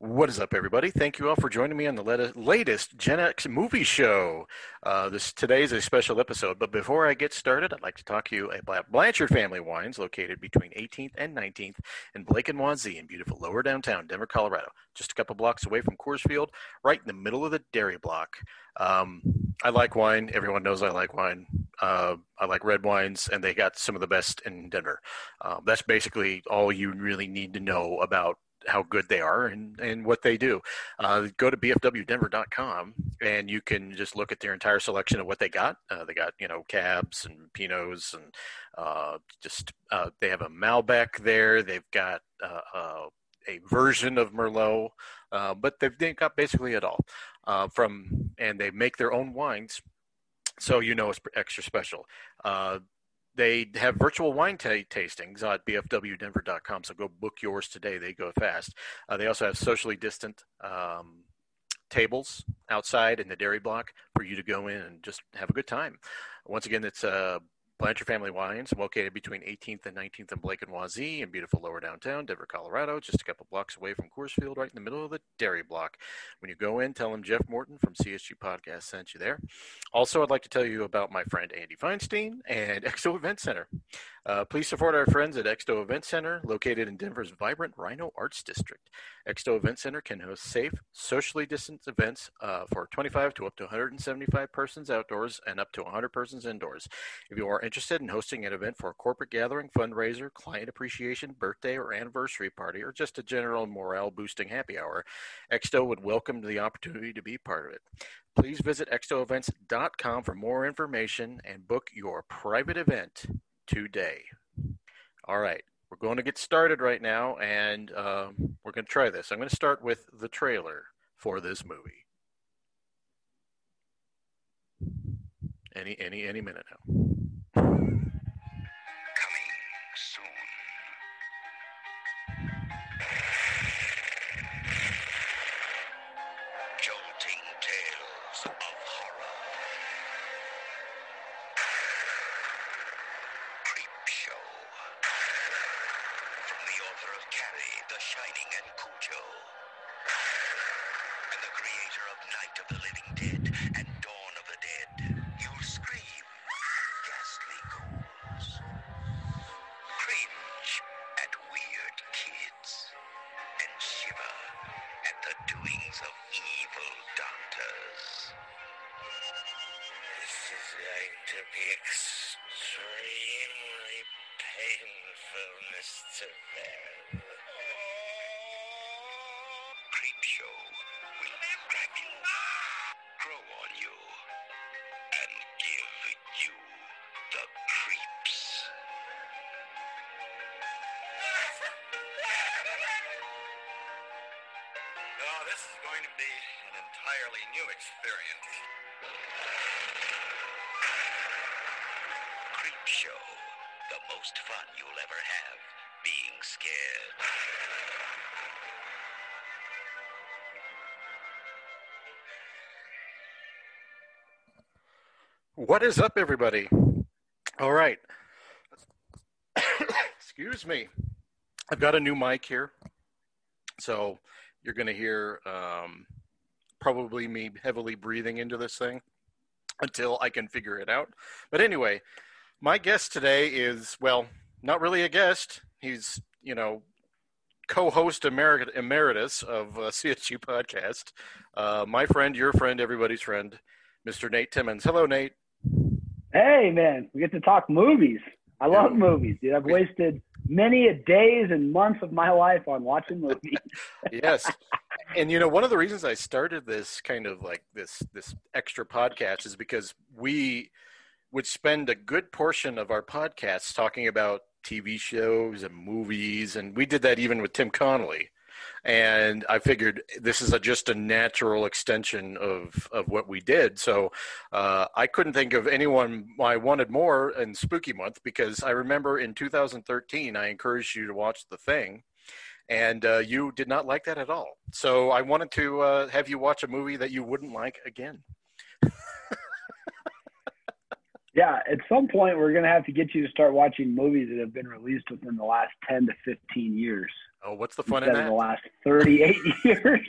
What is up, everybody? Thank you all for joining me on the latest Gen X movie show. Uh, this today is a special episode, but before I get started, I'd like to talk to you about Blanchard Family Wines, located between 18th and 19th in Blake and Wazee in beautiful lower downtown Denver, Colorado, just a couple blocks away from Coors Field, right in the middle of the dairy block. Um, I like wine. Everyone knows I like wine. Uh, I like red wines, and they got some of the best in Denver. Uh, that's basically all you really need to know about how good they are and, and what they do. Uh, go to bfwdenver.com and you can just look at their entire selection of what they got. Uh, they got, you know, cabs and Pinots and uh, just, uh, they have a Malbec there. They've got uh, uh, a version of Merlot, but they've, they've, got basically it all from, and they make their own wines. So you know it's extra special. They have virtual wine t- tastings at bfwdenver.com, so go book yours today. They go fast. Uh, they also have socially distant um, tables outside in the dairy block for you to go in and just have a good time. Once again, it's uh, Blanchard Family Wines, located between 18th and 19th and Blake and Wazee in beautiful lower downtown Denver, Colorado, just a couple blocks away from Coors Field, right in the middle of the dairy block. When you go in, tell them Jeff Morton from CSG Podcast sent you there. Also, I'd like to tell you about my friend Andy Feinstein and EXDO Event Center. Uh, please support our friends at EXDO Event Center, located in Denver's vibrant RiNo Arts District. EXDO Event Center can host safe, socially distanced events uh, for 25 to up to 175 persons outdoors and up to 100 persons indoors. If you are interested in hosting an event for a corporate gathering, fundraiser, client appreciation, birthday or anniversary party, or just a general morale boosting happy hour, EXDO would welcome the opportunity to be part of it. Please visit exdoevents.com for more information and book your private event today. All right, we're going to get started right now, and um, we're going to try this. I'm going to start with the trailer for this movie. Any any any minute now. author of Carrie, The Shining, and Cujo, and the creator of Night of the Living Dead and What is up, everybody? All right. Excuse me. I've got a new mic here. So you're going to hear um, probably me heavily breathing into this thing until I can figure it out. But anyway, my guest today is, well, not really a guest. He's, you know, co-host emeritus of uh, CSG podcast. Uh, my friend, your friend, everybody's friend, Mr. Nate Timmons. Hello, Nate. Hey, man, we get to talk movies. I love yeah. movies, dude. I've wasted many a days and months of my life on watching movies. yes. And you know, one of the reasons I started this kind of like this this extra podcast is because we would spend a good portion of our podcasts talking about TV shows and movies and we did that even with Tim Connolly and I figured this is a, just a natural extension of of what we did. So uh, I couldn't think of anyone I wanted more in Spooky Month because I remember in 2013 I encouraged you to watch The Thing. And uh, you did not like that at all. So I wanted to uh, have you watch a movie that you wouldn't like again. yeah, at some point we're going to have to get you to start watching movies that have been released within the last 10 to 15 years. Oh, what's the fun in that? the last 38 years.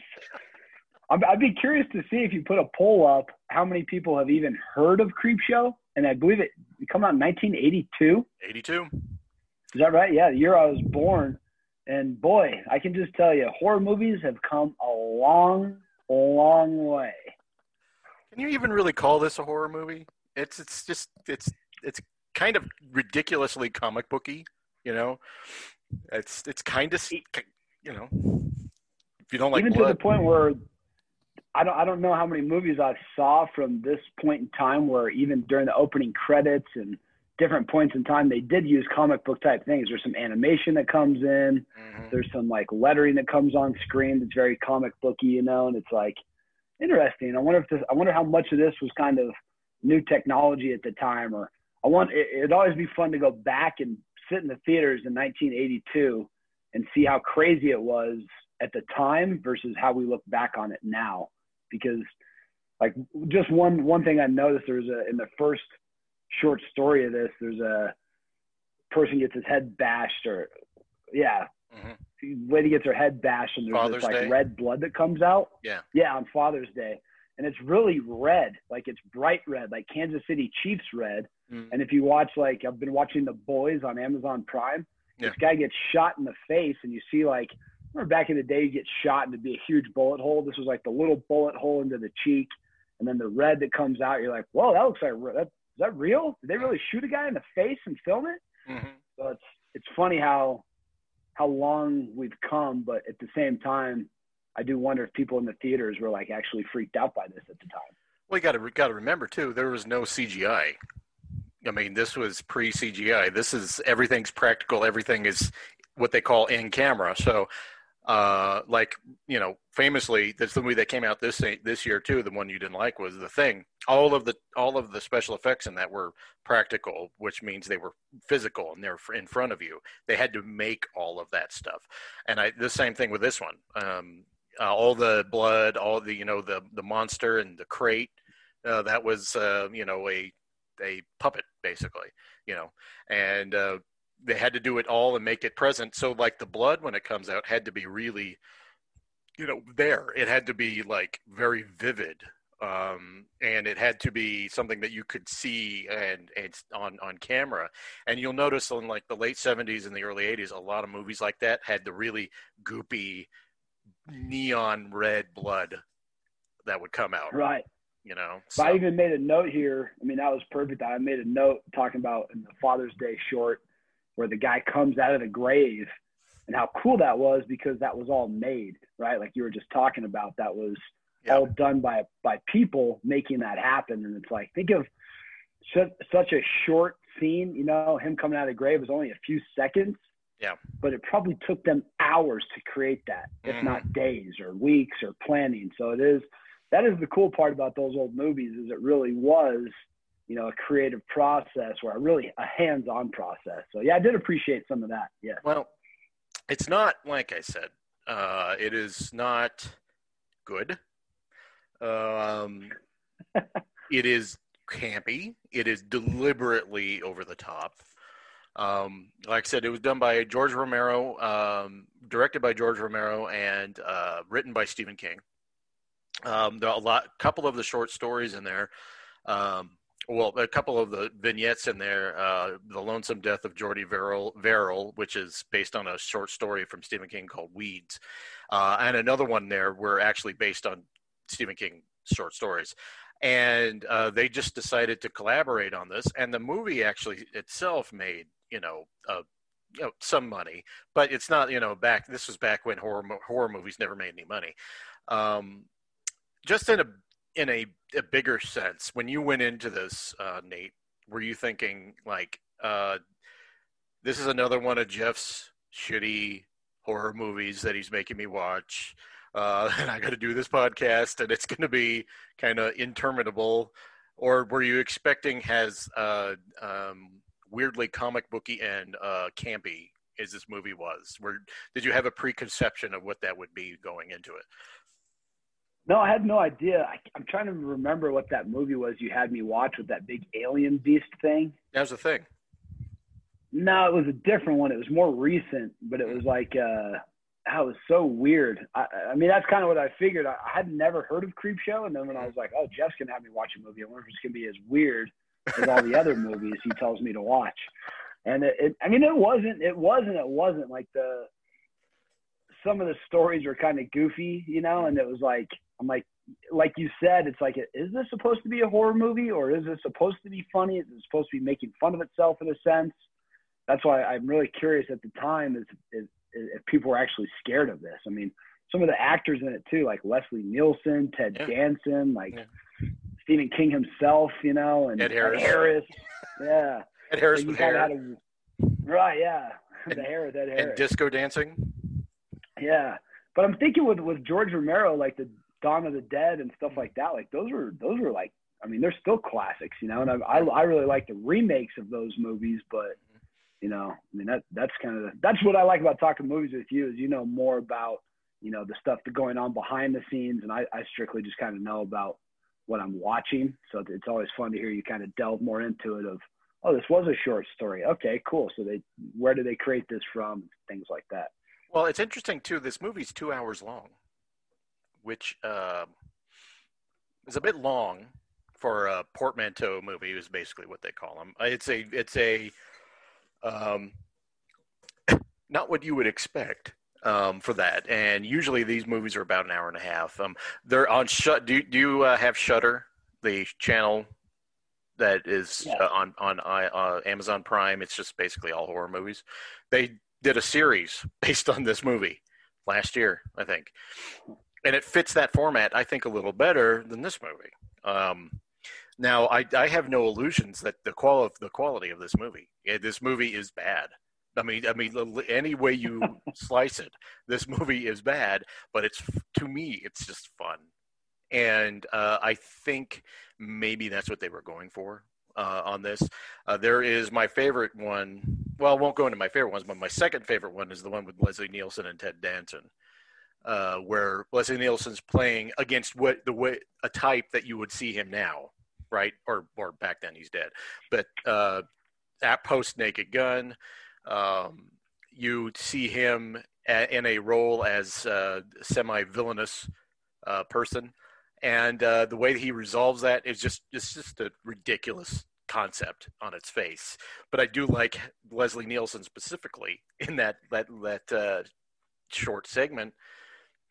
I'd, I'd be curious to see if you put a poll up, how many people have even heard of Creepshow? And I believe it, it come out in 1982. 82. Is that right? Yeah, the year I was born. And boy, I can just tell you, horror movies have come a long, long way. Can you even really call this a horror movie? It's it's just it's it's kind of ridiculously comic booky, you know. It's it's kind of you know. If you don't like Even blood, to the point where I don't I don't know how many movies I saw from this point in time where even during the opening credits and different points in time they did use comic book type things. There's some animation that comes in. Mhm. There's some like lettering that comes on screen that's very comic booky, you know, and it's like interesting. I wonder if this, I wonder how much of this was kind of new technology at the time, or I want it, it'd always be fun to go back and sit in the theaters in 1982 and see how crazy it was at the time versus how we look back on it now. Because like just one one thing I noticed there's a in the first short story of this there's a person gets his head bashed or yeah Mhm. lady gets her head bashed and there's Father's this like Day? red blood that comes out. Yeah. Yeah, on Father's Day. And it's really red, like it's bright red, like Kansas City Chiefs red. Mhm. And if you watch like I've been watching The Boys on Amazon Prime, Yeah. this guy gets shot in the face and you see like remember back in the day you get shot and it'd be a huge bullet hole. This was like the little bullet hole into the cheek and then the red that comes out, you're like, Whoa, that looks like that is that real? Did they really shoot a guy in the face and film it? Mhm. So it's it's funny how how long we've come, but at the same time, I do wonder if people in the theaters were like actually freaked out by this at the time. Well, you got to got to remember too. There was no CGI. I mean, this was pre CGI. This is everything's practical. Everything is what they call in camera. So, uh, like you know, famously, this the movie that came out this this year too. The one you didn't like was The Thing. All of the all of the special effects in that were practical, which means they were physical and they're in front of you. They had to make all of that stuff, and I the same thing with this one. Um, uh, all the blood, all the you know the the monster and the crate. Uh, that was uh, you know a a puppet basically, you know, and uh, they had to do it all and make it present. So like the blood when it comes out had to be really, you know, there. It had to be like very vivid. Um, and it had to be something that you could see and, and on, on camera. And you'll notice in like the late seventies and the early eighties, a lot of movies like that had the really goopy neon red blood that would come out, Right. you know? But I even made a note here. I mean, that was perfect. I made a note talking about in the Father's Day short where the guy comes out of the grave and how cool that was because that was all made, right? Like you were just talking about, that was Yeah. all done by by people making that happen. And it's like think of such such a short scene. You know, him coming out of the grave was only a few seconds. Yeah. But it probably took them hours to create that, if Mhm. not days or weeks or planning. So it is that is the cool part about those old movies is it really was you know a creative process or a really a hands-on process so yeah i did appreciate some of that yeah Well, it's not like I said. Uh, it is not good. Um, it is campy. It is deliberately over the top. Um, like I said, it was done by George Romero, um, directed by George Romero, and uh, written by Stephen King. Um, there are a lot, couple of the short stories in there. Um, well, a couple of the vignettes in there. Uh, the Lonesome Death of Jordy Verrill, Verrill, which is based on a short story from Stephen King called Weeds, uh, and another one there were actually based on Stephen King short stories. And uh, they just decided to collaborate on this, and the movie actually itself made you know, uh, you know some money, but it's not you know back. This was back when horror horror movies never made any money. Um, just in a in a, a bigger sense, when you went into this, uh, Nate, were you thinking like, uh, this is another one of Jeff's shitty horror movies that he's making me watch, uh, and I got to do this podcast, and it's going to be kind of interminable, or were you expecting has uh, um, weirdly comic booky and uh, campy as this movie was? Where did you have a preconception of what that would be going into it? no i had no idea I, i'm trying to remember what that movie was you had me watch with that big alien beast thing That was the thing. no it was a different one it was more recent but it was like uh that was so weird. I, I mean, that's kind of what I figured. I, I had never heard of Creepshow, and then when I was like, "Oh, Jeff's gonna have me watch a movie," I wonder if it's gonna be as weird as all the other movies he tells me to watch. And it, it, I mean, it wasn't. It wasn't. It wasn't like the. Some of the stories were kind of goofy, you know, and it was like, I'm like, like you said, it's like, is this supposed to be a horror movie or is this supposed to be funny? Is it supposed to be making fun of itself in a sense? That's why I'm really curious at the time is, is if people were actually scared of this. I mean, some of the actors in it too, like Leslie Nielsen, Ted yeah. Danson, like yeah. Stephen King himself, you know, and Ed Harris. Ed Harris. Yeah. Ed Harris so with hair. A, right, yeah. the hair with Ed Harris. And disco dancing. Yeah. But I'm thinking with with George Romero, like the Dawn of the Dead and stuff like that, like those were those were like I mean, they're still classics, you know, and I I, I really like the remakes of those movies, but you know, I mean that that's kind of that's what I like about talking movies with you is you know more about you know the stuff that's going on behind the scenes, and I, I strictly just kind of know about what I'm watching. So it's always fun to hear you kind of delve more into it. Of oh, this was a short story. Okay, cool. So they where do they create this from? Things like that. Well, it's interesting too. This movie's two hours long, which uh, is a bit long for a portmanteau movie. Is basically what they call them. It's a it's a um, not what you would expect um, for that. And usually these movies are about an hour and a half. Um, they're on shut. Do, do you uh, have Shutter, the channel that is yeah. uh, on on uh, Amazon Prime? It's just basically all horror movies. They did a series based on this movie last year, I think, and it fits that format. I think a little better than this movie. Um, now, I, I have no illusions that the qual the quality of this movie. This movie is bad. I mean, I mean, any way you slice it, this movie is bad. But it's to me, it's just fun, and uh, I think maybe that's what they were going for uh, on this. Uh, there is my favorite one. Well, I won't go into my favorite ones, but my second favorite one is the one with Leslie Nielsen and Ted Danson. Uh, where Leslie Nielsen's playing against what the way a type that you would see him now, right? Or or back then he's dead. But uh, at post Naked Gun, um, you see him a, in a role as a semi villainous uh, person, and uh, the way that he resolves that is just it's just a ridiculous concept on its face. But I do like Leslie Nielsen specifically in that that that uh, short segment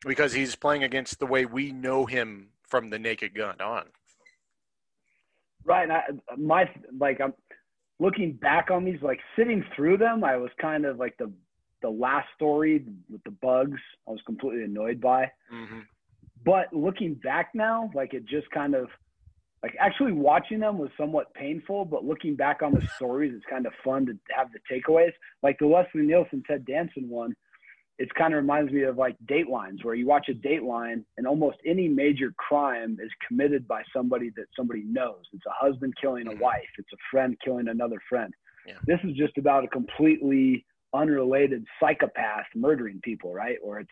because he's playing against the way we know him from the Naked Gun on. Right. I, my like I'm looking back on these, like sitting through them, I was kind of like the the last story with the bugs. I was completely annoyed by. Mm-hmm. But looking back now, like it just kind of like actually watching them was somewhat painful, but looking back on the stories, it's kind of fun to have the takeaways. Like the Leslie Nielsen Ted Danson one, it kind of reminds me of like Datelines, where you watch a Dateline and almost any major crime is committed by somebody that somebody knows. It's a husband killing a mm-hmm. wife, it's a friend killing another friend. Yeah. This is just about a completely unrelated psychopath murdering people, right? Or it's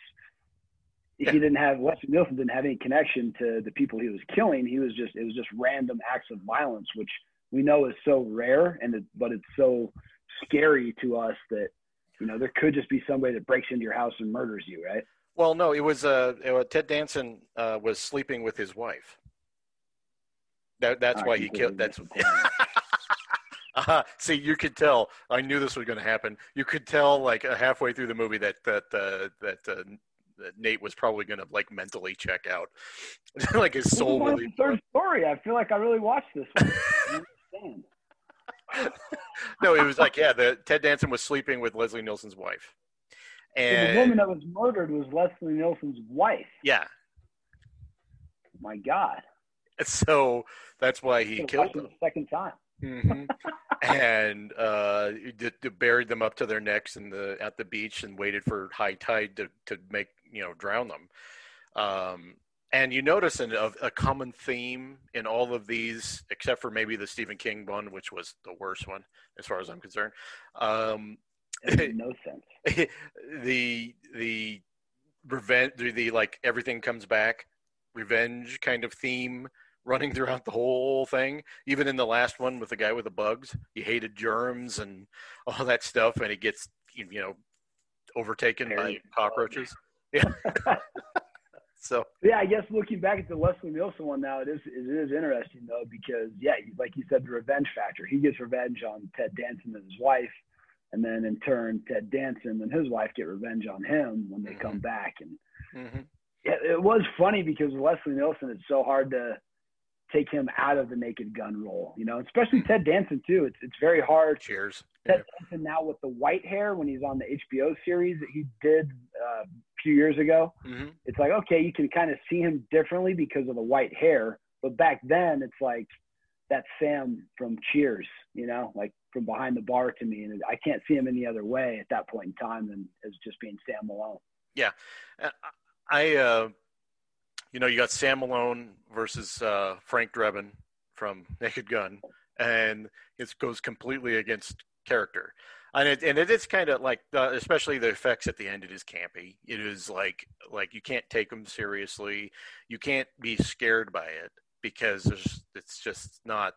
yeah. he didn't have Leslie Nielsen didn't have any connection to the people he was killing. He was just it was just random acts of violence, which we know is so rare, and it, but it's so scary to us that you know, there could just be somebody that breaks into your house and murders you, right? Well, no, it was uh, it, Ted Danson uh, was sleeping with his wife. That, that's why he killed. That's uh, see, you could tell. I knew this was going to happen. You could tell, like uh, halfway through the movie, that that uh, that, uh, that Nate was probably going to like mentally check out, like his soul. This the third story. I feel like I really watched this one. no, it was like yeah, the Ted Danson was sleeping with Leslie Nielsen's wife. And so the woman that was murdered was Leslie Nielsen's wife. Yeah. My God. So that's why he killed them. The second time. Mm-hmm. and uh, d- d- buried them up to their necks in the at the beach and waited for high tide to to make you know drown them. Um, and you notice an, a, a, common theme in all of these, except for maybe the Stephen King one, which was the worst one as far as I'm concerned. Um, no sense. the the revenge, the, the like everything comes back, revenge kind of theme running throughout the whole thing. Even in the last one with the guy with the bugs, he hated germs and all that stuff, and he gets you know overtaken by cockroaches. Yeah. So Yeah, I guess looking back at the Leslie Nielsen one now, it is it is interesting though because yeah, like you said, the revenge factor. He gets revenge on Ted Danson and his wife, and then in turn, Ted Danson and his wife get revenge on him when they come back. And mhm. it, it was funny because Leslie Nielsen, it's so hard to take him out of the Naked Gun role, you know, especially Ted Danson too. It's it's very hard. cheers. Ted Danson now with the white hair when he's on the HBO series that he did uh, few years ago hmm it's like okay, you can kind of see him differently because of the white hair. But back then, it's like that Sam from Cheers, you know, like from behind the bar to me, and I can't see him any other way at that point in time than as just being Sam Malone. Yeah. I, uh, you know, you got Sam Malone versus uh, Frank Drebin from Naked Gun, and it goes completely against character. And it, and it is kind of like, uh, especially the effects at the end. It is campy. It is like, like you can't take them seriously. You can't be scared by it because it's just not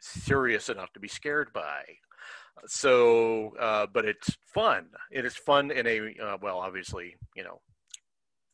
serious enough to be scared by. So, uh, but it's fun. It is fun in a uh, well, obviously, you know,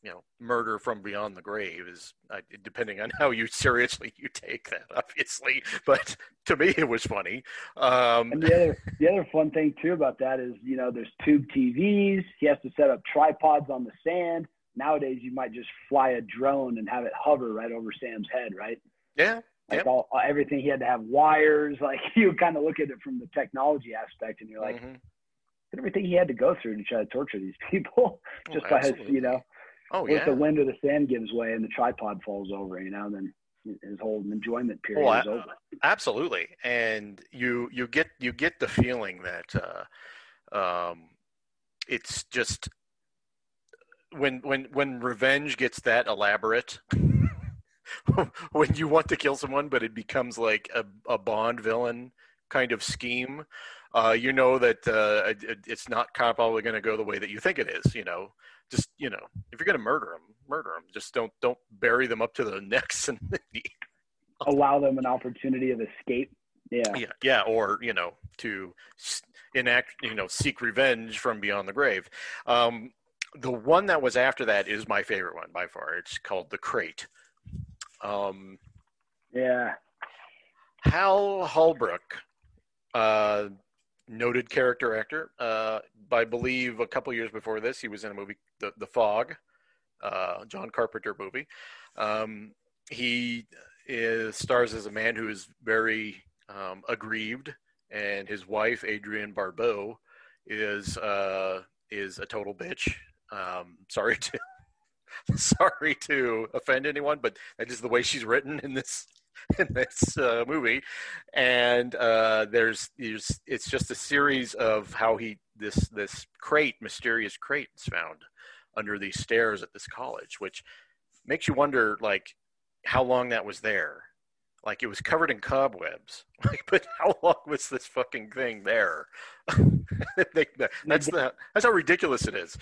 you know, murder from beyond the grave is uh, depending on how you seriously you take that, obviously. But to me, it was funny. Um, And the other the other fun thing too about that is you know there's tube TVs. He has to set up tripods on the sand. Nowadays, you might just fly a drone and have it hover right over Sam's head, right? yeah, Like Yep. all everything he had to have wires. Like you kind of look at it from the technology aspect, and you're like, mhm. everything he had to go through to try to torture these people Oh, just by his, you know, Oh what if the wind or the sand gives way and the tripod falls over, you know, then his whole enjoyment period I- is over. Absolutely, and you you get you get the feeling that uh, um, it's just when when when revenge gets that elaborate. when you want to kill someone, but it becomes like a, a Bond villain kind of scheme, uh, you know that uh, it, it's not probably going to go the way that you think it is. You know, just you know, if you're going to murder them, murder them. Just don't don't bury them up to the necks and Allow them an opportunity of escape. Yeah. yeah yeah or you know to enact you know seek revenge from beyond the grave um the one that was after that is my favorite one by far it's called the crate um Yeah. hal holbrook uh noted character actor uh i believe a couple years before this he was in a movie the, the fog uh john carpenter movie um he is stars as a man who is very um, aggrieved, and his wife Adrienne Barbeau is uh, is a total bitch. Um, sorry to sorry to offend anyone, but that is the way she's written in this in this uh, movie. And uh, there's there's it's just a series of how he this this crate mysterious crate is found under these stairs at this college, which makes you wonder like how long that was there like it was covered in cobwebs. Like, but how long was this fucking thing there? They- that's the that's how ridiculous it is.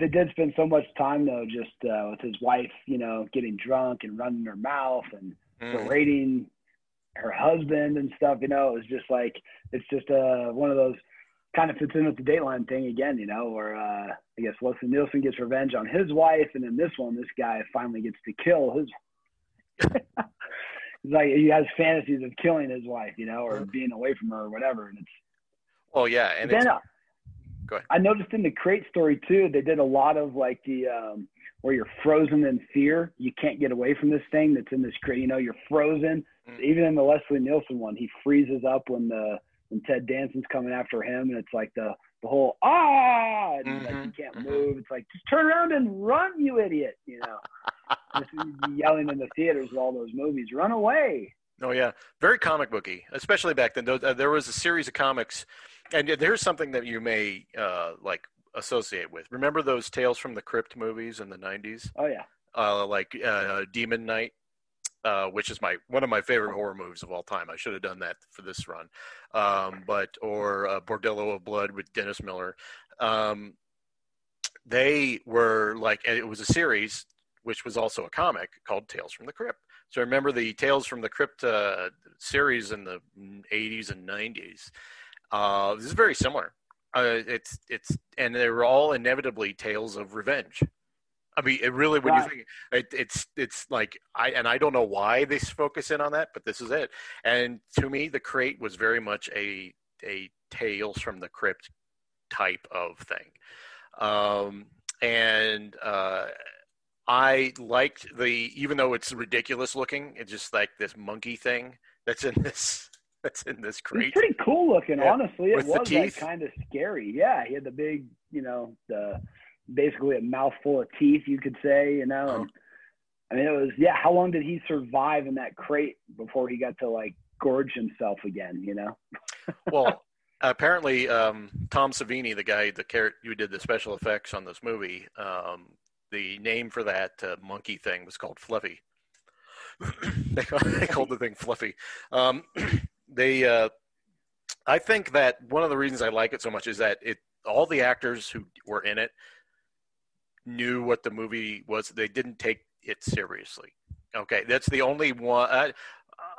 They did spend so much time though, just uh, with his wife, you know, getting drunk and running her mouth and Mm. berating her husband and stuff. You know, it was just like it's just uh, one of those kind of fits in with the Dateline thing again. You know, where uh, I guess Wilson Nielsen gets revenge on his wife, and in this one, this guy finally gets to kill his. He's like he has fantasies of killing his wife, you know, or being away from her or whatever, and it's Well, yeah, and then it's, uh, Go ahead. I noticed in the crate story too, they did a lot of like the um, where you're frozen in fear. You can't get away from this thing that's in this crate. You know, you're frozen. Mm. Even in the Leslie Nielsen one, he freezes up when the when Ted Danson's coming after him, and it's like the the whole ah, and like you can't mhm. move. It's like just turn around and run, you idiot. You know, just yelling in the theaters of all those movies, run away. oh yeah, very comic booky, especially back then. Uh, There was a series of comics, and there's something that you may uh, like associate with. Remember those Tales from the Crypt movies in the '90s, Oh yeah, uh, like uh, Demon Knight. Uh, which is my one of my favorite horror movies of all time. I should have done that for this run, um, but or uh, Bordello of Blood with Dennis Miller. Um, they were like, and it was a series which was also a comic called Tales from the Crypt. So I remember the Tales from the Crypt uh, series in the 80s and 90s. Uh, this is very similar. Uh, it's it's and they were all inevitably tales of revenge. I mean, it really when right. you think it, it's it's like I and I don't know why they focus in on that, but this is it. And to me, the crate was very much a a tales from the crypt type of thing, um, and uh, I liked the even though it's ridiculous looking, it's just like this monkey thing that's in this that's in this crate. It's pretty cool looking, yeah. honestly. It With was like kind of scary. Yeah, he had the big, you know, the basically a mouthful of teeth, you could say, you know. And, I mean, it was yeah. How long did he survive in that crate before he got to like gorge himself again? You know. well, apparently, um, Tom Savini, the guy, the carrot who did the special effects on this movie, um, the name for that uh, monkey thing was called Fluffy. they, they, called the thing Fluffy. Um, they, uh, I think that one of the reasons I like it so much is that it all the actors who were in it knew what the movie was. They didn't take it seriously. Okay, that's the only one. Uh,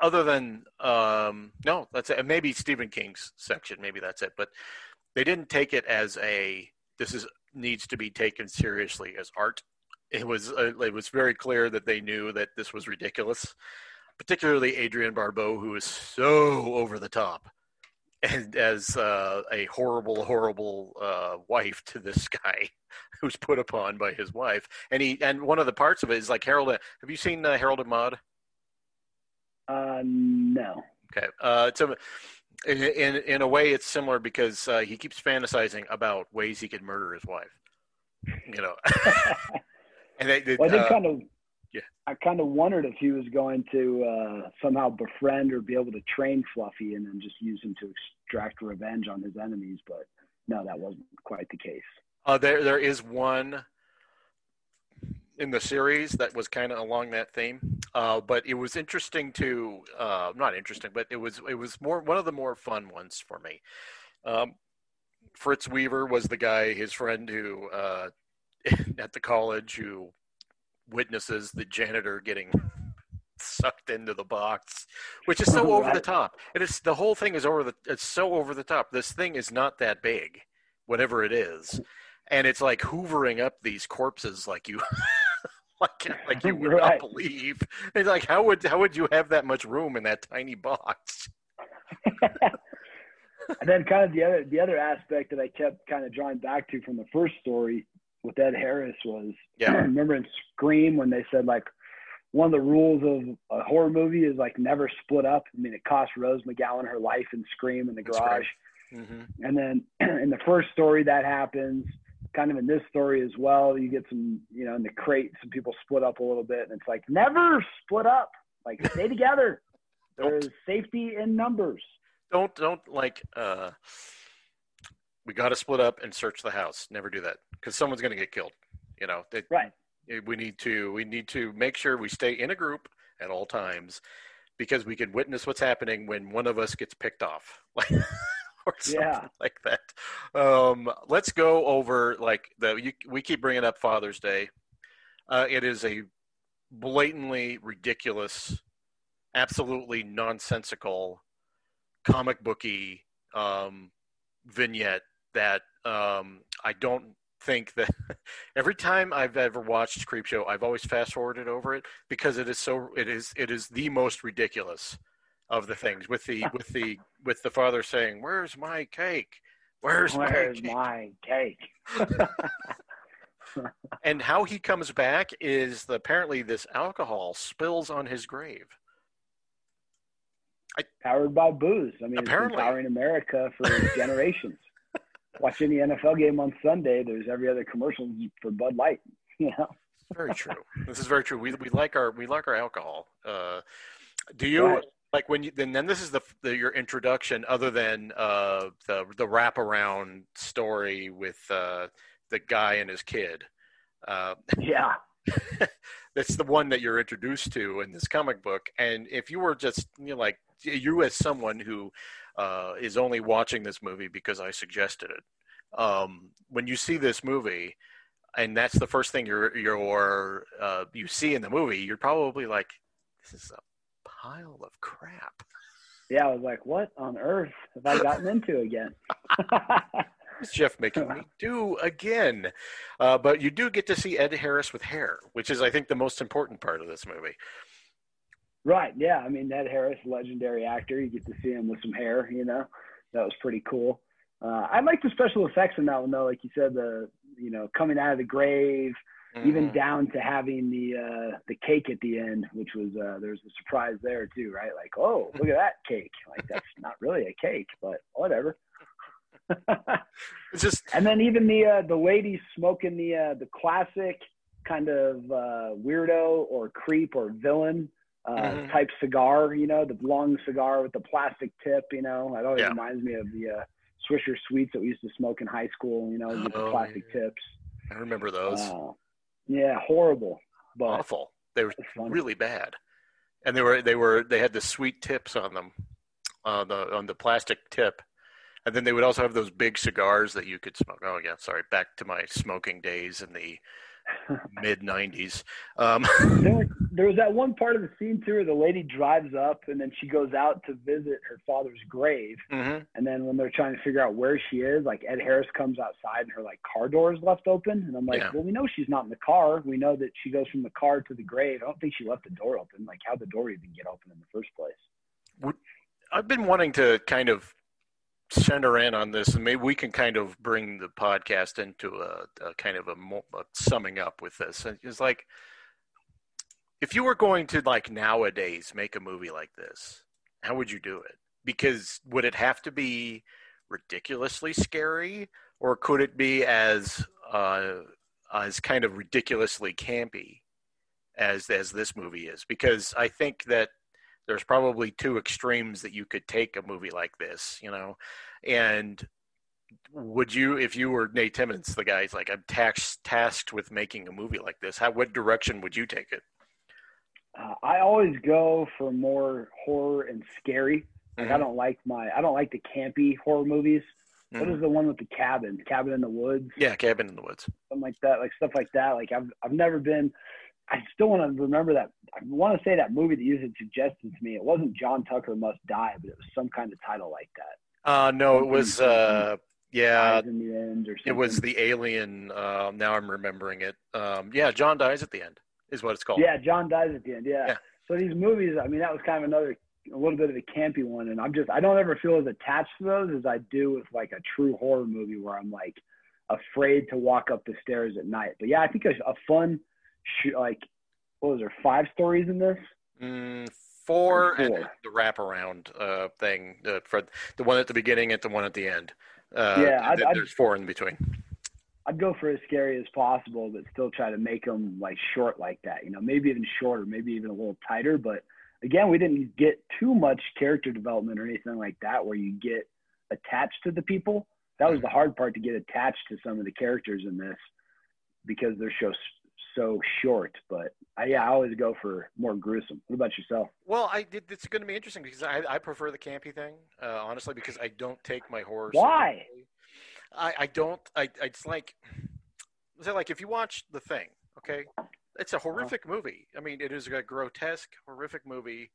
other than um, no, that's it. Maybe Stephen King's section. Maybe that's it. But they didn't take it as a this is needs to be taken seriously as art. It was uh, it was very clear that they knew that this was ridiculous, particularly Adrienne Barbeau, who is so over the top, and as uh, a horrible, horrible uh, wife to this guy, who's put upon by his wife. And he and one of the parts of it is like Harold. Have you seen uh, Harold and Maude? Uh, no. Okay. Uh, it's a in, in, in a way, it's similar because uh, he keeps fantasizing about ways he could murder his wife. You know, and they, they, well, think uh, kind of. Yeah. I kind of wondered if he was going to uh, somehow befriend or be able to train Fluffy and then just use him to extract revenge on his enemies, but no, that wasn't quite the case. Uh, there, there is one in the series that was kind of along that theme. Uh, but it was interesting to uh, not interesting, but it was it was more one of the more fun ones for me. Um, Fritz Weaver was the guy, his friend who uh, at the college who witnesses the janitor getting sucked into the box, which is so over the top. It is the whole thing is over the. It's so over the top. This thing is not that big, whatever it is, and it's like hoovering up these corpses like you. like like you would right. not believe. It's like how would how would you have that much room in that tiny box? and then kind of the other the other aspect that I kept kind of drawing back to from the first story with Ed Harris was yeah. remember in Scream when they said like one of the rules of a horror movie is like never split up. I mean, it cost Rose McGowan her life in Scream in the garage. Mm-hmm. And then in the first story that happens, kind of in this story as well. You get some, you know, in the crate, some people split up a little bit, and it's like never split up. Like stay together. There's safety in numbers. Don't don't like. uh We got to split up and search the house. Never do that because someone's going to get killed. You know. It, right. It, we need to we need to make sure we stay in a group at all times because we can witness what's happening when one of us gets picked off. Like. or something yeah. like that. Um, let's go over like the you, we keep bringing up Father's Day. Uh, it is a blatantly ridiculous, absolutely nonsensical, comic booky um, vignette that um, I don't think that every time I've ever watched Creepshow, I've always fast forwarded over it because it is so it is it is the most ridiculous of the things with the with the with the father saying, "Where's my cake? Where's, Where's my cake?" My cake? and how he comes back is the, apparently this alcohol spills on his grave. I, Powered by booze. I mean, apparently. it's been powering America for generations. Watch any NFL game on Sunday. There's every other commercial for Bud Light. You know. very true. This is very true. We we like our we like our alcohol. Uh, do you? Right like when you then then this is the, the your introduction other than uh the the wraparound story with uh the guy and his kid uh yeah that's the one that you're introduced to in this comic book and if you were just you know like you as someone who uh is only watching this movie because i suggested it um when you see this movie and that's the first thing you're you're uh you see in the movie you're probably like this is a pile of crap. Yeah, I was like, what on earth have I gotten into again? is Jeff making me do again? Uh, but you do get to see Ed Harris with hair, which is, I think, the most important part of this movie. Right. Yeah. I mean, Ned Harris, legendary actor. You get to see him with some hair. You know, that was pretty cool. Uh, I like the special effects in that one though. Like you said, the you know coming out of the grave, mm-hmm. even down to having the uh, the cake at the end, which was uh, there's a surprise there too, right? Like, oh, look at that cake. Like that's not really a cake, but whatever. it's just and then even the uh, the lady smoking the uh, the classic kind of uh, weirdo or creep or villain uh, mm-hmm. type cigar, you know, the long cigar with the plastic tip, you know. It always yeah. reminds me of the uh, Swisher Sweets that we used to smoke in high school, you know, with oh, the plastic yeah. tips. I remember those. Uh, yeah, horrible. But Awful. They were really bad. And they were they were they had the sweet tips on them, on the on the plastic tip, and then they would also have those big cigars that you could smoke. Oh yeah, sorry. Back to my smoking days in the mid '90s. Um, there, there, was that one part of the scene too where the lady drives up and then she goes out to visit her father's grave, mm-hmm. and then when they're trying to figure out where she is, like Ed Harris comes outside and her like car door is left open, and I'm like, yeah. well, we know she's not in the car. We know that she goes from the car to the grave. I don't think she left the door open. Like, how the door even get open in the first place? I've been wanting to kind of center in on this, and maybe we can kind of bring the podcast into a, a kind of a, a, summing up with this. And it's like, if you were going to like nowadays make a movie like this, how would you do it? Because would it have to be ridiculously scary, or could it be as uh, as kind of ridiculously campy as as this movie is? Because I think that there's probably two extremes that you could take a movie like this, you know. And would you, if you were Nate Timmons, the guy's like, I'm tasked tasked with making a movie like this. How what direction would you take it? Uh, I always go for more horror and scary. Like mm-hmm. I don't like my I don't like the campy horror movies. Mm-hmm. What is the one with the cabin? Cabin in the woods. Yeah, cabin in the woods. Something like that, like stuff like that. Like I've I've never been I still want to remember that. I want to say that movie that you had suggested to me. It wasn't John Tucker Must Die, but it was some kind of title like that. Uh, no, it was. Uh, yeah, in the end or it was the Alien. Uh, now I'm remembering it. Um, yeah, John dies at the end is what it's called. Yeah, John dies at the end. Yeah. yeah. So these movies, I mean, that was kind of another a little bit of a campy one, and I'm just I don't ever feel as attached to those as I do with like a true horror movie where I'm like afraid to walk up the stairs at night. But yeah, I think a, a fun sh- like what was there five stories in this? Mm, four, four, and the wraparound uh, thing uh, for the one at the beginning and the one at the end. Uh, yeah, I'd, there's I'd, four in between. I'd go for as scary as possible, but still try to make them like short like that. You know, maybe even shorter, maybe even a little tighter. But again, we didn't get too much character development or anything like that, where you get attached to the people. That was mm. the hard part to get attached to some of the characters in this because they're so so short. But I, yeah, I always go for more gruesome. What about yourself? Well, I it's going to be interesting because I, I prefer the campy thing, uh, honestly, because I don't take my horror. Why? I, I don't. I it's like, it's like if you watch The Thing, okay, it's a horrific uh-huh. movie. I mean, it is a grotesque, horrific movie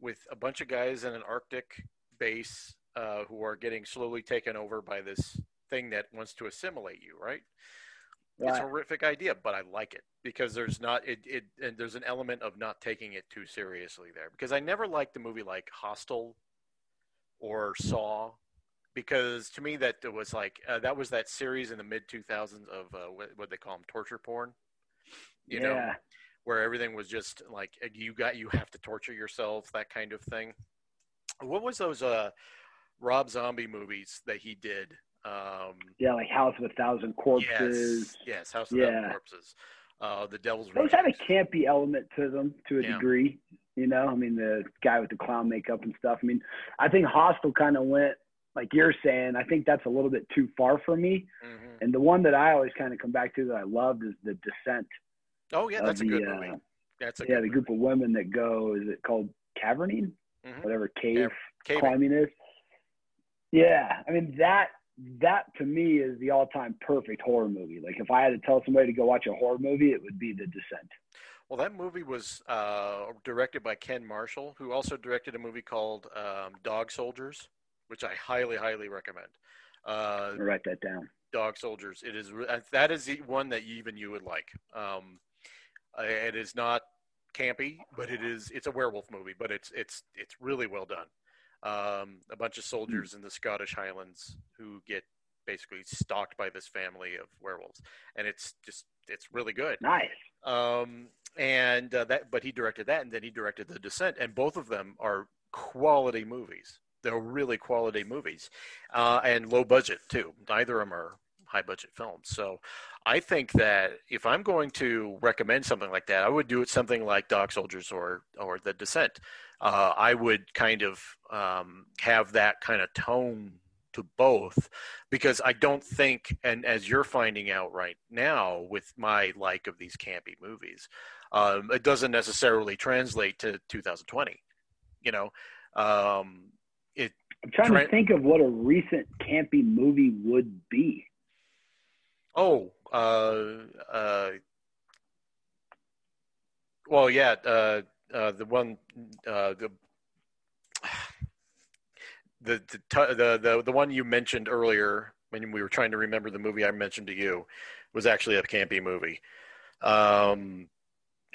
with a bunch of guys in an Arctic base uh, who are getting slowly taken over by this thing that wants to assimilate you, right? Right. It's a horrific idea, but I like it because there's not it, it and there's an element of not taking it too seriously there. Because I never liked the movie like Hostel or Saw because to me that was like uh, that was that series in the mid 2000s of uh, what, what they call them torture porn. You yeah. know, where everything was just like uh, you got you have to torture yourself that kind of thing. What was those uh Rob Zombie movies that he did? Um, yeah, like House of a Thousand Corpses. Yes, yes House of a Thousand Corpses. Uh, the Devil's Those have a campy element to them to a yeah. degree. You know, I mean, the guy with the clown makeup and stuff. I mean, I think Hostel kind of went like you're saying. I think that's a little bit too far for me. Mm-hmm. And the one that I always kind of come back to that I loved is The Descent. Oh yeah, that's the, a good movie. Uh, that's a yeah, the group of women that go. Is it called caverning? Mm-hmm. Whatever cave yeah, climbing is. Yeah, I mean that that to me is the all-time perfect horror movie. Like if I had to tell somebody to go watch a horror movie, it would be The Descent. Well, that movie was uh, directed by Ken Marshall, who also directed a movie called um, Dog Soldiers, which I highly, highly recommend. Uh, write that down. Dog Soldiers. It is uh, that is the one that even you would like. Um, uh, it is not campy, but it is it's a werewolf movie, but it's it's it's really well done. Um, a bunch of soldiers in the Scottish Highlands who get basically stalked by this family of werewolves, and it's just it's really good. Nice. Um, and uh, that, but he directed that, and then he directed The Descent, and both of them are quality movies. They're really quality movies, uh, and low budget too. Neither of them are high budget films. So, I think that if I'm going to recommend something like that, I would do it something like Dog Soldiers or or The Descent. Uh, I would kind of um, have that kind of tone to both because I don't think, and as you're finding out right now with my like of these campy movies, um, it doesn't necessarily translate to 2020. You know, um, it. I'm trying Tra- to think of what a recent campy movie would be. Oh, uh, uh, well, yeah, uh, uh, the one, uh, the. The, the the the one you mentioned earlier when we were trying to remember the movie I mentioned to you was actually a campy movie. Um,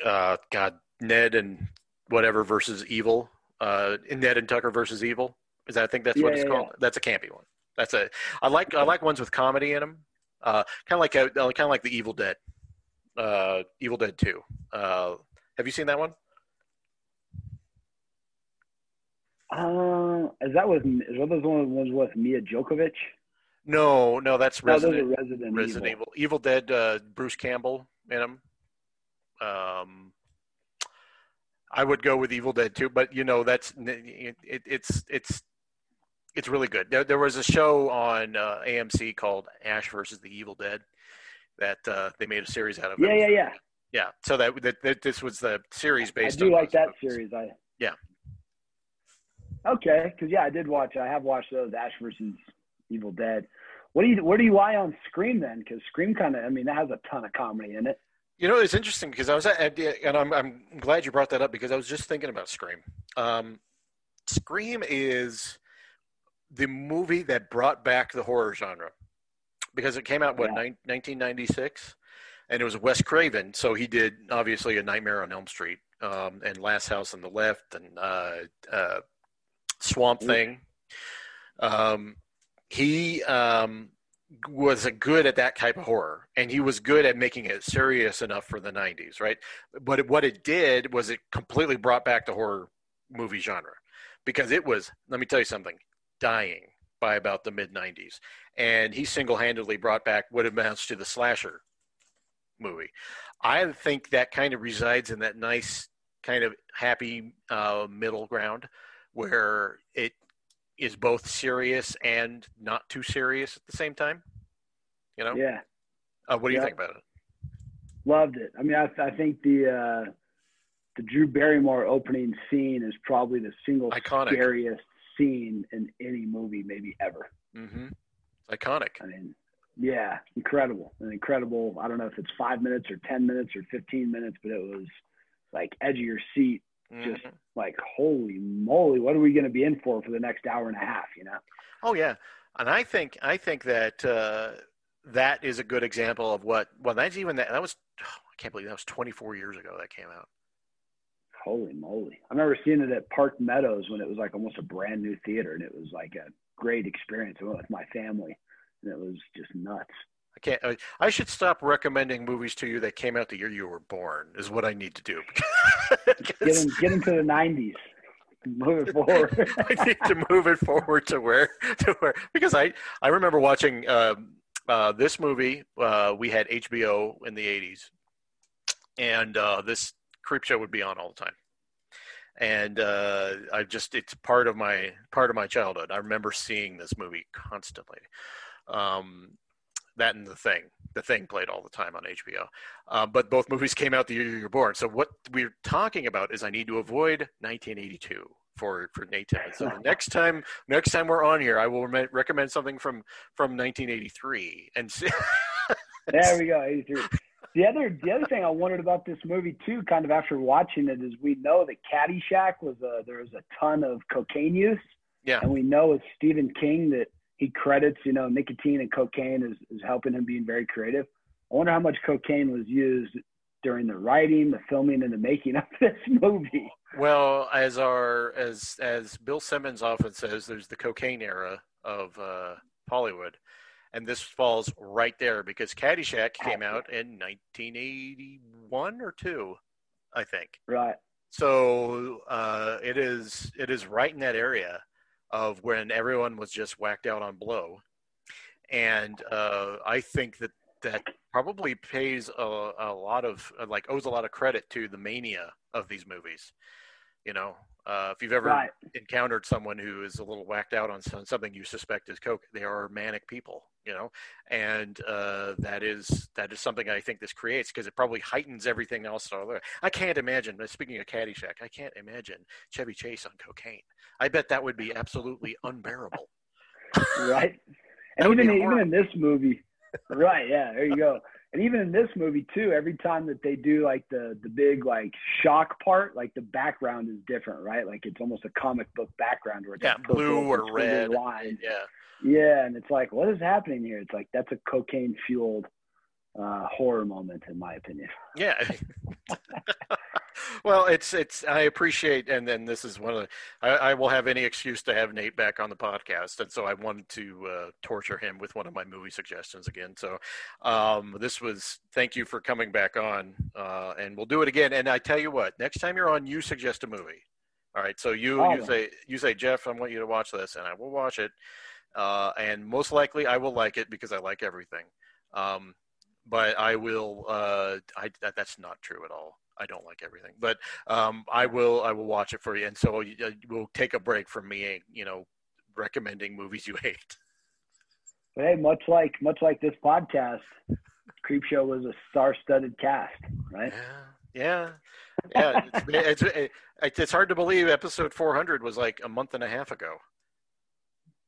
uh, God, Ned and whatever versus Evil. Uh, Ned and Tucker versus Evil. Is that I think that's Yeah, what it's yeah, called. That's a campy one. That's a. I like I like ones with comedy in them. Uh, kind of like a, kind of like the Evil Dead. Uh, Evil Dead Two. Uh, have you seen that one? Uh, is that with is one of those ones with Milla Jovovich? No, no, that's No, Resident Resident, Resident Evil. Evil. Evil Dead. Uh, Bruce Campbell in them. Um, I would go with Evil Dead too, but you know that's it, it, it's it's it's really good. There, there was a show on uh, AMC called Ash versus the Evil Dead that uh, they made a series out of. Yeah, It yeah, yeah. yeah. So that, that, that this was the series based. I do like that movies. series. I Yeah. Okay, because yeah, I did watch. I have watched those Ash versus Evil Dead. What do you where do you lie on Scream then? Because Scream kind of I mean that has a ton of comedy in it. You know, it's interesting because I was at, and I'm, I'm glad you brought that up because I was just thinking about Scream. Um, Scream is the movie that brought back the horror genre because it came out, what, Yeah. nine 1996? And it was Wes Craven. So he did, obviously, A Nightmare on Elm Street um, and Last House on the Left and uh, uh, Swamp. Thing. Um, he um, was good at that type of horror, and he was good at making it serious enough for the '90s, right? But it, what it did was it completely brought back the horror movie genre because it was. Let me tell you something, dying by about the mid '90s, and he single-handedly brought back what amounts to the slasher movie. I think that kind of resides in that nice kind of happy uh, middle ground where it is both serious and not too serious at the same time. You know, Yeah, uh, what do you think about it? loved it. I mean, I, I think the uh, the Drew Barrymore opening scene is probably the single Iconic. scariest scene in any movie maybe ever. Mm-hmm. It's iconic. I mean, yeah, incredible, an incredible. I don't know if it's five minutes or ten minutes or fifteen minutes, but it was like edge of your seat. Just Mhm. like holy moly, what are we going to be in for for the next hour and a half? You know? Oh yeah, and I think I think that uh, that is a good example of what. Well, that's even that. That was oh, I can't believe that was 24 years ago that came out. Holy moly! I remember seeing it at Park Meadows when it was like almost a brand new theater, and it was like a great experience. I went with my family, and it was just nuts. I can't. I, I should stop recommending movies to you that came out the year you were born. Is what I need to do. Get in, get into the '90s, move it forward. I need to move it forward to where to where because I I remember watching um, uh, this movie. Uh, we had HBO in the '80s, and uh, this Creepshow would be on all the time. And uh, I just it's part of my part of my childhood. I remember seeing this movie constantly. Um, that and the thing. The thing played all the time on HBO. Uh, but both movies came out the year you were born. So what we're talking about is I need to avoid 1982 for for Nate So the next time next time we're on here, I will re- recommend something from from 1983 and see. There we go, 83. The other, the other thing I wondered about this movie too, kind of after watching it, is we know that Caddyshack was a there was a ton of cocaine use, Yeah. and we know with Stephen King that he credits, you know, nicotine and cocaine is, is helping him being very creative. I wonder how much cocaine was used during the writing, the filming, and the making of this movie. Well, as our as as Bill Simmons often says, there's the cocaine era of uh, Hollywood, and this falls right there because Caddyshack came out in 1981 or two, I think. Right. So uh, it is it is right in that area of when everyone was just whacked out on blow, and uh, I think that that probably pays a, a lot of like owes a lot of credit to the mania of these movies. You know, uh, if you've ever Right. encountered someone who is a little whacked out on some, something you suspect is coke, they are manic people. You know, and uh, that is that is something I think this creates because it probably heightens everything else. I can't imagine. Speaking of Caddyshack, I can't imagine Chevy Chase on cocaine. I bet that would be absolutely unbearable. right? And even even in this movie, right? Yeah, there you go. And even in this movie too, every time that they do like the the big like shock part, like the background is different, right? Like it's almost a comic book background where it's Yeah, like blue or red. lines. Yeah. Yeah, and it's like, what is happening here? It's like that's a cocaine fueled uh, horror moment, in my opinion. Yeah. well, it's it's. I appreciate, and then this is one of. The, I, I will have any excuse to have Nate back on the podcast, and so I wanted to uh, torture him with one of my movie suggestions again. So, um, this was. Thank you for coming back on, uh, and we'll do it again. And I tell you what, next time you're on, you suggest a movie. All right. So you Oh. you say you say Jeff, I want you to watch this, and I will watch it. Uh, and most likely, I will like it because I like everything. Um, but I will. Uh, I that, that's not true at all. I don't like everything, but um, I will. I will watch it for you, and so you, uh, we'll take a break from me. You know, recommending movies you hate. But hey, much like much like this podcast, Creepshow was a star-studded cast, right? Yeah, yeah, yeah. It's, it's it's it's hard to believe episode 400 was like a month and a half ago.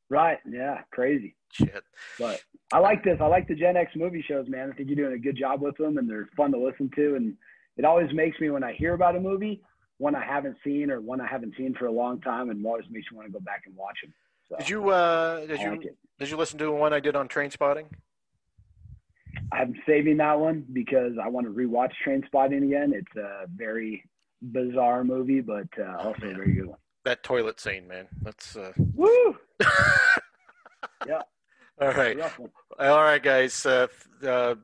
Right? Yeah, crazy. Shit. But I like this. I like the Gen X movie shows, man. I think you're doing a good job with them, and they're fun to listen to. And it always makes me when I hear about a movie, one I haven't seen or one I haven't seen for a long time, and always makes me want to go back and watch them. So Did you uh, did I you like it. did you listen to the one I did on Trainspotting? I'm saving that one because I want to rewatch Trainspotting again. It's a very bizarre movie, but uh, also a very good one. That toilet scene, man. That's uh... Woo! Yeah. All right. All right, guys. Uh, uh,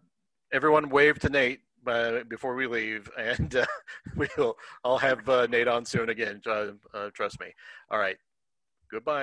everyone, wave to Nate uh, before we leave, and uh, we'll. I'll have uh, Nate on soon again. Uh, uh, trust me. All right. Goodbye.